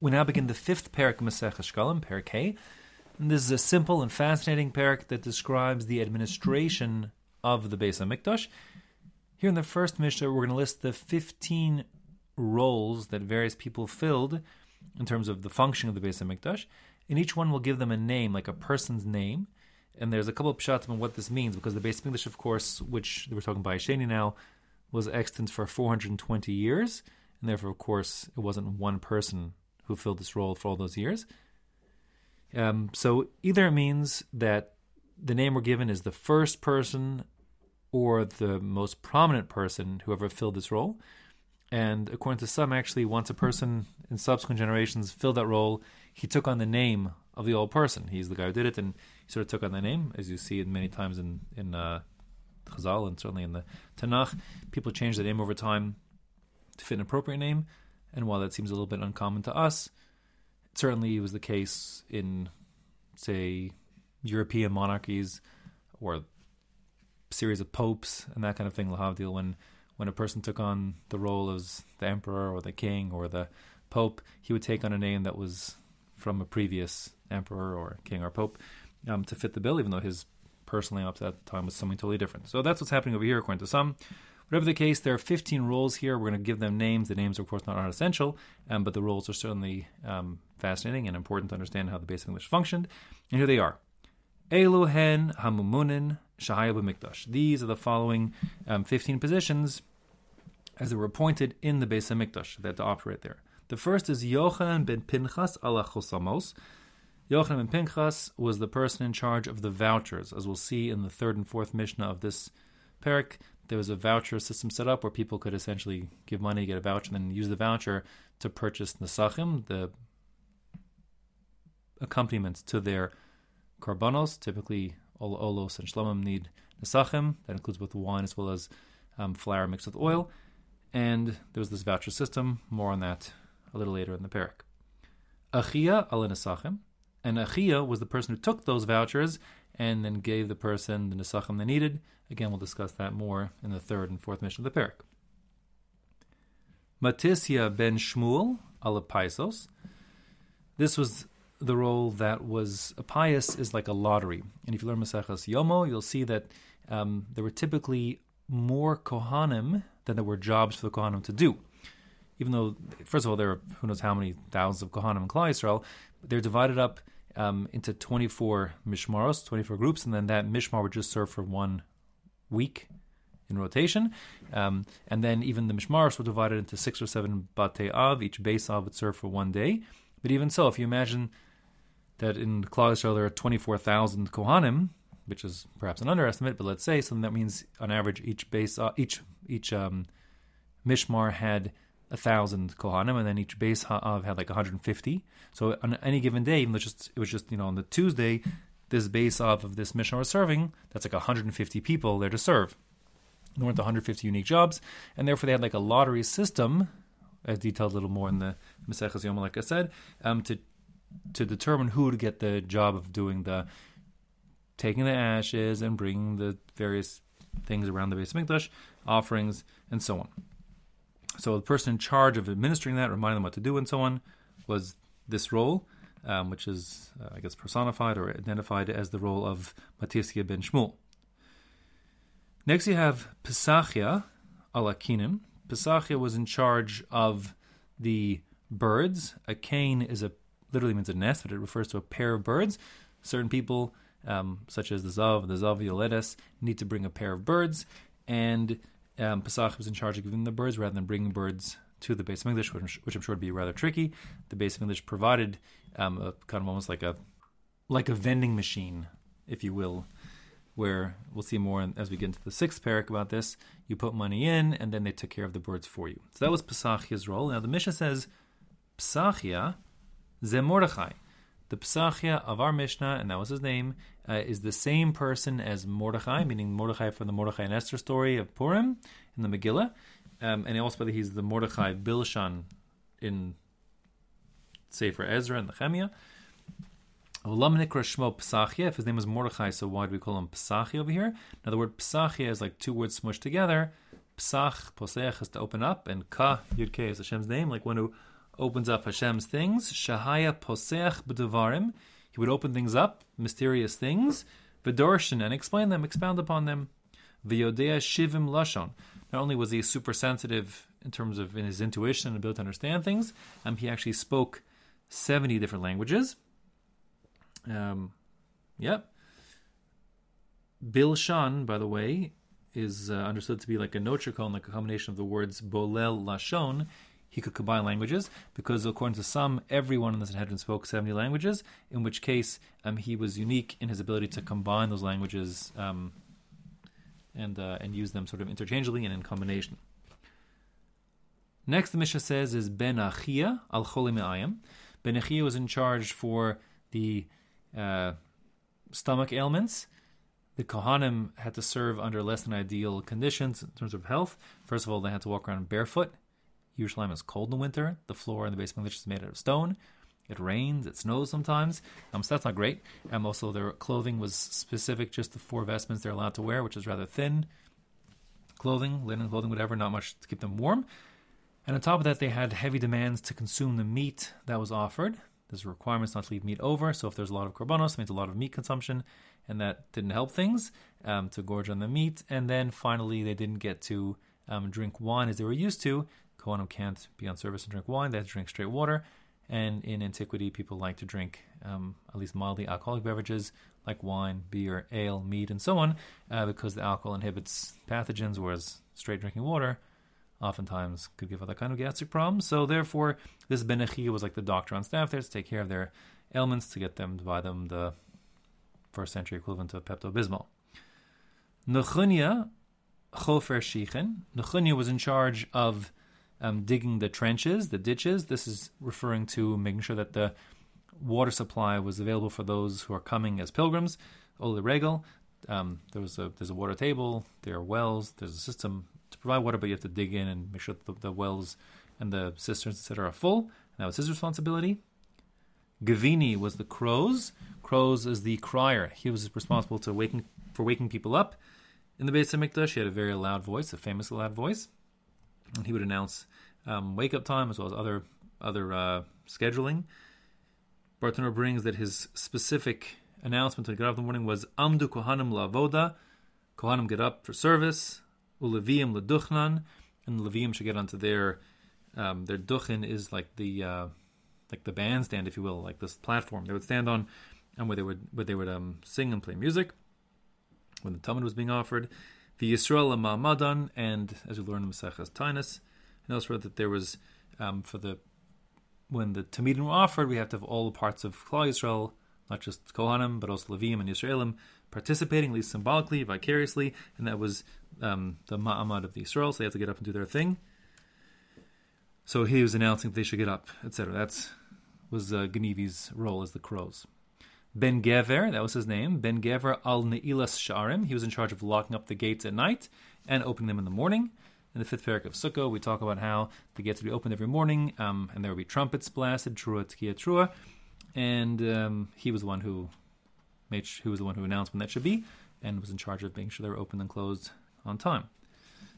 We now begin the fifth parak Masech Shkalim, parak. And this is a simple and fascinating parak that describes the administration of the Beis Hamikdash. Here in the first Mishnah, we're going to list the 15 roles that various people filled in terms of the function of the Beis Hamikdash. And each one will give them a name, like a person's name. And there's a couple of pshatim on what this means, because the Beis Hamikdash, of course, which we're talking about Sheni now, was extant for 420 years. And therefore, of course, it wasn't one person who filled this role for all those years. Um, so either it means that the name we're given is the first person or the most prominent person who ever filled this role. And according to some, actually, once a person in subsequent generations filled that role, he took on the name of the old person. He's the guy who did it, and he sort of took on the name, as you see it many times in in uh, Chazal and certainly in the Tanakh. People change the name over time to fit an appropriate name. And while that seems a little bit uncommon to us, it certainly was the case in, say, European monarchies or series of popes and that kind of thing, Lahavdil, when when a person took on the role as the emperor or the king or the pope, he would take on a name that was from a previous emperor or king or pope um, to fit the bill, even though his personally up to that time was something totally different. So that's what's happening over here, according to some. Whatever the case, there are 15 roles here. We're going to give them names. The names, are, of course, not, not essential, um, but the roles are certainly um, fascinating and important to understand how the Beis Hamikdash functioned. And here they are. Eluhen Hamumunin Shahaya Mikdash. These are the following um, 15 positions as they were appointed in the Beis Hamikdash that to operate there. The first is Yochanan ben Pinchas ala Chosamos. Yochanan ben Pinchas was the person in charge of the vouchers, as we'll see in the third and fourth Mishnah of this parak there was a voucher system set up where people could essentially give money, get a voucher, and then use the voucher to purchase nesachim, the accompaniments to their korbanos. Typically, all olos and shlomim need nesachim. That includes both wine as well as um, flour mixed with oil. And there was this voucher system. More on that a little later in the parak. Achia ala nesachim. And Achia was the person who took those vouchers and then gave the person the nesachim they needed. Again, we'll discuss that more in the third and fourth Mishnah of the parak. Matisya ben Shmuel alapaisos. This was the role that was a pious is like a lottery. And if you learn Maseches Yoma, you'll see that um, there were typically more kohanim than there were jobs for the kohanim to do. Even though, first of all, there are who knows how many thousands of kohanim in Klal Yisrael, they're divided up um, into 24 mishmaros, 24 groups, and then that mishmar would just serve for one week in rotation. Um, and then even the mishmaros were divided into six or seven bate av. Each base av would serve for one day. But even so, if you imagine that in Klal Yisrael there are 24,000 kohanim, which is perhaps an underestimate, but let's say, so that means on average each base, uh, each each um, mishmar had a thousand kohanim, and then each base ha'av had like 150. So on any given day, even though just it was just you know on the Tuesday, this base of of this mission was serving, that's like 150 people there to serve. There weren't 150 unique jobs, and therefore they had like a lottery system, as detailed a little more in the Maseches Yom, like I said, um, to to determine who would get the job of doing the taking the ashes and bringing the various things around the Beis Hamikdash, offerings, and so on. So the person in charge of administering that, reminding them what to do, and so on, was this role, um, which is, uh, I guess, personified or identified as the role of Matisya ben Shmuel. Next, you have Pesachia alakinim. Pesachia was in charge of the birds. A cane is a literally means a nest, but it refers to a pair of birds. Certain people, um, such as the Zav, the Zav need to bring a pair of birds, and um, Pesach was in charge of giving the birds rather than bringing birds to the Beis Hamikdash, which, which I'm sure would be rather tricky. The Beis Hamikdash provided um, a kind of almost like a like a vending machine, if you will, where we'll see more as we get into the sixth parak about this. You put money in, and then they took care of the birds for you. So that was Pesachia's role. Now the Mishnah says Pesachia ze Mordechai. The Pesachia of our Mishnah, and that was his name, uh, is the same person as Mordechai, meaning Mordechai from the Mordechai and Esther story of Purim in the Megillah. Um, and also, whether he's the Mordechai Bilshan in Sefer Ezra and Nehemiah. If his name was Mordechai, so why do we call him Pesachia over here? Now, the word Pesachia is like two words smushed together. Pesach, Posech is to open up, and Ka, Yud Ke is Hashem's name, like one who opens up Hashem's things. Shahaya poseach b'devarim. He would open things up, mysterious things, v'dorshin, and explain them, expound upon them. V'yodea shivim lashon. Not only was he super sensitive in terms of in his intuition and ability to understand things, um, he actually spoke 70 different languages. Um, yep. Bilshan, by the way, is uh, understood to be like a notricon, like a combination of the words bolel lashon. He could combine languages because, according to some, everyone in the Sanhedrin spoke 70 languages, in which case um, he was unique in his ability to combine those languages um, and, uh, and use them sort of interchangeably and in combination. Next, the Mishnah says is Ben Achia al Cholim. Ben Achia was in charge for the uh, stomach ailments. The Kohanim had to serve under less than ideal conditions in terms of health. First of all, they had to walk around barefoot. Yerushalayim is cold in the winter. The floor in the basement is made out of stone. It rains, it snows sometimes. Um, so that's not great. And also, their clothing was specific just the four vestments they're allowed to wear, which is rather thin clothing, linen clothing, whatever, not much to keep them warm. And on top of that, they had heavy demands to consume the meat that was offered. There's requirements not to leave meat over. So if there's a lot of korbanos, it means a lot of meat consumption, and that didn't help things um, to gorge on the meat. And then finally, they didn't get to um, drink wine as they were used to. Kohanim can't be on service and drink wine; they have to drink straight water. And in antiquity, people like to drink um, at least mildly alcoholic beverages like wine, beer, ale, mead, and so on, uh, because the alcohol inhibits pathogens, whereas straight drinking water oftentimes could give other kind of gastric problems. So therefore, this Benechi was like the doctor on staff there to take care of their ailments to get them to buy them the first century equivalent of Pepto Bismol. Nechunya Chofer. Nechunya was in charge of um, digging the trenches, the ditches. This is referring to making sure that the water supply was available for those who are coming as pilgrims. Ole Regel. Um, there was a there's a water table. There are wells. There's a system to provide water, but you have to dig in and make sure that the, the wells and the cisterns, etc., are full. And that was his responsibility. Gavini was the crows. Crows is the crier. He was responsible to waking for waking people up. In the Beis Hamikdash, he had a very loud voice, a famous loud voice, and he would announce um, wake up time as well as other other uh, scheduling. Bartenura brings that his specific announcement to get up in the morning was Amdu Kohanim Lavoda. Kohanim get up for service. Uleviim leduchnan, and the Levium should get onto their um, their duchin is like the uh, like the bandstand, if you will, like this platform they would stand on, and where they would where they would um, sing and play music when the Tamid was being offered. The Yisrael Ma'amadan, and as we learn in Maseches Taanis, and elsewhere that there was um, for the when the Tamidim were offered, we have to have all the parts of Klal Yisrael, not just Kohanim, but also Levim and Yisraelim, participating, at least symbolically, vicariously, and that was um, the Ma'amad of the Israel, so they have to get up and do their thing. So he was announcing that they should get up, etc. That's was uh, role as the crows. Ben Gever, that was his name. Ben Gever al Ne'ilas Sharim. He was in charge of locking up the gates at night and opening them in the morning. In the fifth parak of Sukkah, we talk about how the gates would be opened every morning, um, and there would be trumpets blasted, trua tkia trua, and um, he was the one who made sh- who was the one who announced when that should be, and was in charge of making sure they were opened and closed on time.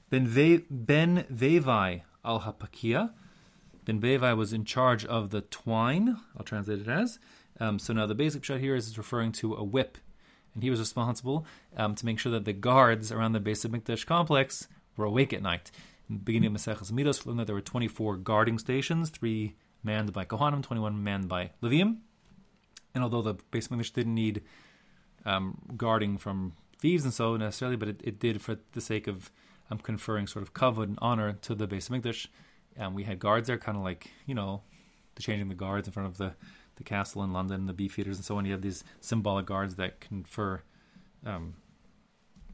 Ben, Ve- ben Vevai al Hapakia. Ben Vevai was in charge of the twine. I'll translate it as. Um, so now the basic shot here is referring to a whip, and he was responsible um, to make sure that the guards around the Beis Hamikdash complex were awake at night. In the beginning of Maseches Midos, we learned that there were 24 guarding stations, three manned by Kohanim, 21 manned by Levium. And although the Beis Hamikdash didn't need um, guarding from thieves and so necessarily, but it, it did for the sake of um, conferring sort of kavod and honor to the Beis Hamikdash. And we had guards there, kind of like you know, the changing the guards in front of the the castle in London, the beefeaters and so on. You have these symbolic guards that confer um,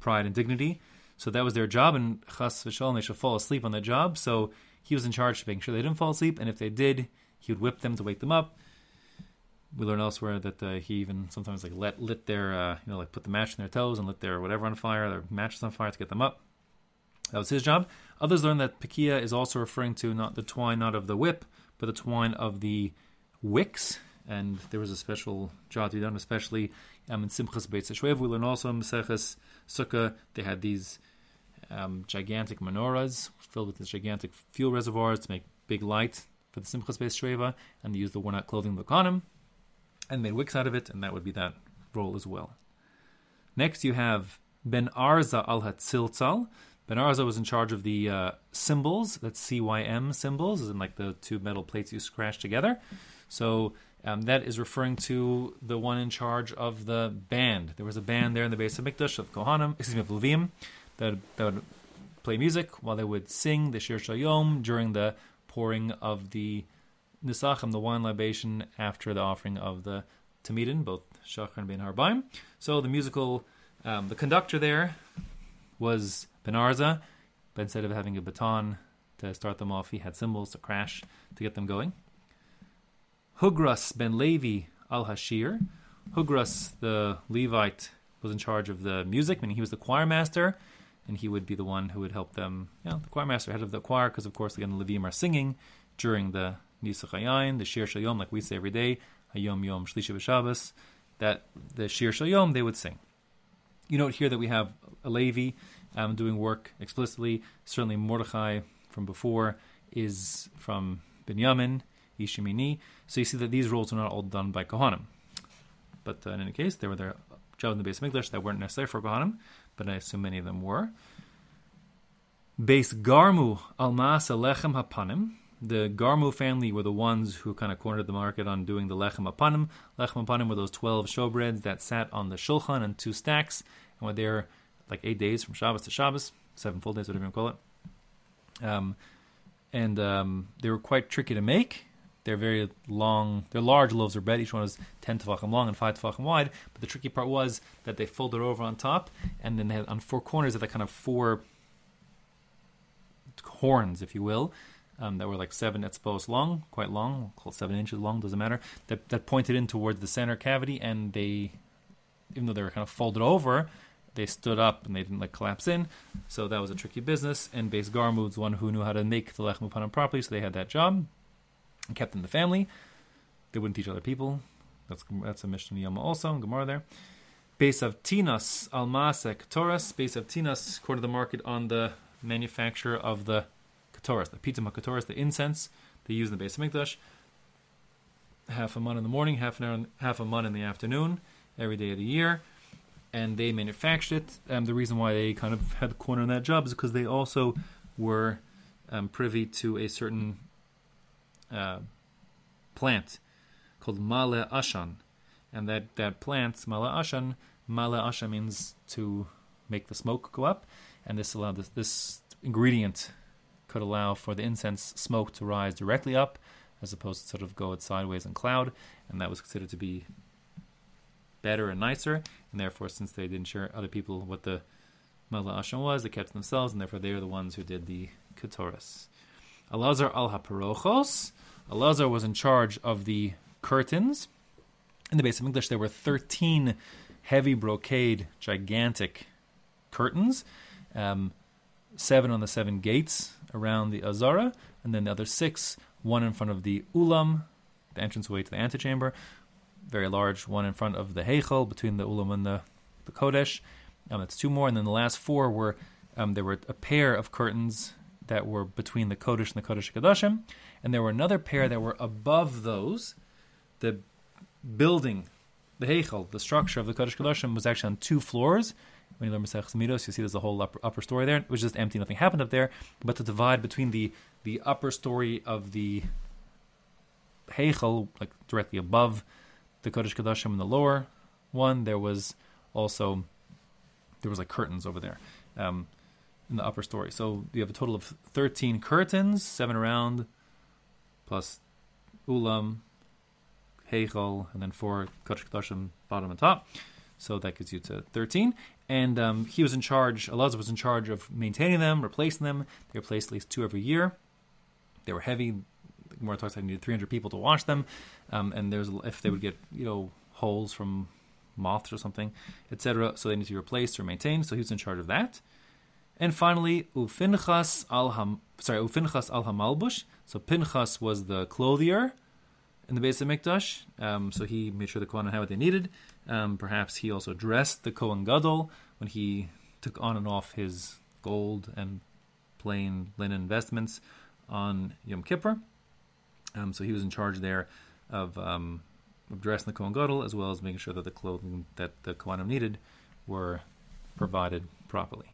pride and dignity. So that was their job, and chas v'shalom, they should fall asleep on the job. So he was in charge of making sure they didn't fall asleep, and if they did, he would whip them to wake them up. We learn elsewhere that uh, he even sometimes like let lit their uh, you know like put the match in their toes and lit their whatever on fire, their matches on fire to get them up. That was his job. Others learn that Pekia is also referring to not the twine, not of the whip, but the twine of the wicks. And there was a special job to be done, especially um, in Simchas Beis Hashoeivah. We learn also in Maseches Sukkah they had these um, gigantic menorahs filled with these gigantic fuel reservoirs to make big light for the Simchas Beis Hashoeivah, and they used the worn out clothing Kohanim, and made wicks out of it, and that would be that role as well. Next, you have Ben Arza al Hatziltzal. Ben Arza was in charge of the uh, cymbals, that's CYM symbols, as in like the two metal plates you scratch together. So um, that is referring to the one in charge of the band. There was a band there in the Beis Hamikdash of Kohanim, excuse me, of Levim, that, that would play music while they would sing the Shir Shayom during the pouring of the Nisachim, the wine libation, after the offering of the Tamidin, both Shachar and Ben Harbaim. So the musical, um, the conductor there was Ben Arza, but instead of having a baton to start them off, he had cymbals to crash to get them going. Hugras ben Levi al Hashir. Hugras, the Levite, was in charge of the music, meaning he was the choir master, and he would be the one who would help them, you know, the choir master, head of the choir, because of course, again, the Levim are singing during the Nisach the Shir Shayom, like we say every day, Hayom Yom Shlisha B'Shabbos, that the Shir Shayom they would sing. You note here that we have a Levi um, doing work explicitly. Certainly Mordechai from before is from Binyamin, Ishimini. So you see that these roles are not all done by Kohanim. But uh, in any case, there were their jobs in the Beis Hamikdash that weren't necessary for Kohanim, but I assume many of them were. Base Garmu Almasa Lechem Hapanim. The Garmu family were the ones who kind of cornered the market on doing the Lechem Hapanim. Lechem Hapanim were those 12 showbreads that sat on the Shulchan and two stacks and were there like eight days from Shabbos to Shabbos, seven full days, whatever you want to call it. Um, and um, they were quite tricky to make. They're very long. They're large loaves of bread. Each one is ten tefachim long and five tefachim wide. But the tricky part was that they folded over on top, and then they had on four corners of the kind of four horns, if you will, um, that were like seven etzbos long, quite long, called seven inches long, doesn't matter. That that pointed in towards the center cavity, and they, even though they were kind of folded over, they stood up and they didn't like collapse in. So that was a tricky business. And Base Garmud's one who knew how to make the lechem upanim properly, so they had that job kept in the family. They wouldn't teach other people. That's that's a Mishnah Yoma also, Gemara there. Beis Avtinas Almasek Katoras, Beis Avtinas, according to the market on the manufacture of the Katoras, the Pizza Katoras, the incense they use in the Beis Hamikdash. Half a month in the morning, half an hour, half a month in the afternoon, every day of the year and they manufactured it. Um, the reason why they kind of had a corner in that job is because they also were um, privy to a certain uh, plant called Male Ashan, and that that plant Male Ashan, Male Ashan means to make the smoke go up, and this allowed this, this ingredient could allow for the incense smoke to rise directly up, as opposed to sort of go sideways and cloud, and that was considered to be better and nicer, and therefore, since they didn't share other people what the Mala Asham was, they kept themselves, and therefore they are the ones who did the Ketores. Alazar al Haparochos. Alazar was in charge of the curtains. In the Beis Hamikdash, there were 13 heavy brocade, gigantic curtains, um, seven on the seven gates around the Azara, and then the other six, one in front of the Ulam, the entranceway to the antechamber, very large one in front of the Heichel between the Ulam and the, the Kodesh. Um, that's two more, and then the last four were um, there were a pair of curtains that were between the Kodesh and the Kodesh Kadashim, and there were another pair that were above those. The building, the Heichel, the structure of the Kodesh Kadashim was actually on two floors. When you learn Masech Midos, you see there's a whole upper, upper story there. It was just empty, nothing happened up there. But to divide between the the upper story of the Heichel, like directly above the Kodesh Kodashim in the lower one. There was also there was like curtains over there um, in the upper story. So you have a total of thirteen curtains, seven around, plus ulam, heichel, and then four Kodesh bottom and top. So that gets you to thirteen. And um, he was in charge. Elazar was in charge of maintaining them, replacing them. They replaced at least two every year. They were heavy. The Gemara talks like needed 300 people to wash them, um, and there's if they would get you know holes from moths or something, etc. So they need to be replaced or maintained. So he was in charge of that. And finally, Ufinchas al Ham, sorry, Ufinchas al Hamalbush. So Pinchas was the clothier in the Beis Hamikdash. Um, so he made sure the Kohen had what they needed. Um, perhaps he also dressed the Kohen Gadol when he took on and off his gold and plain linen vestments on Yom Kippur. Um, so he was in charge there of, um, of dressing the Kohen Gadol as well as making sure that the clothing that the Kohanim needed were provided properly.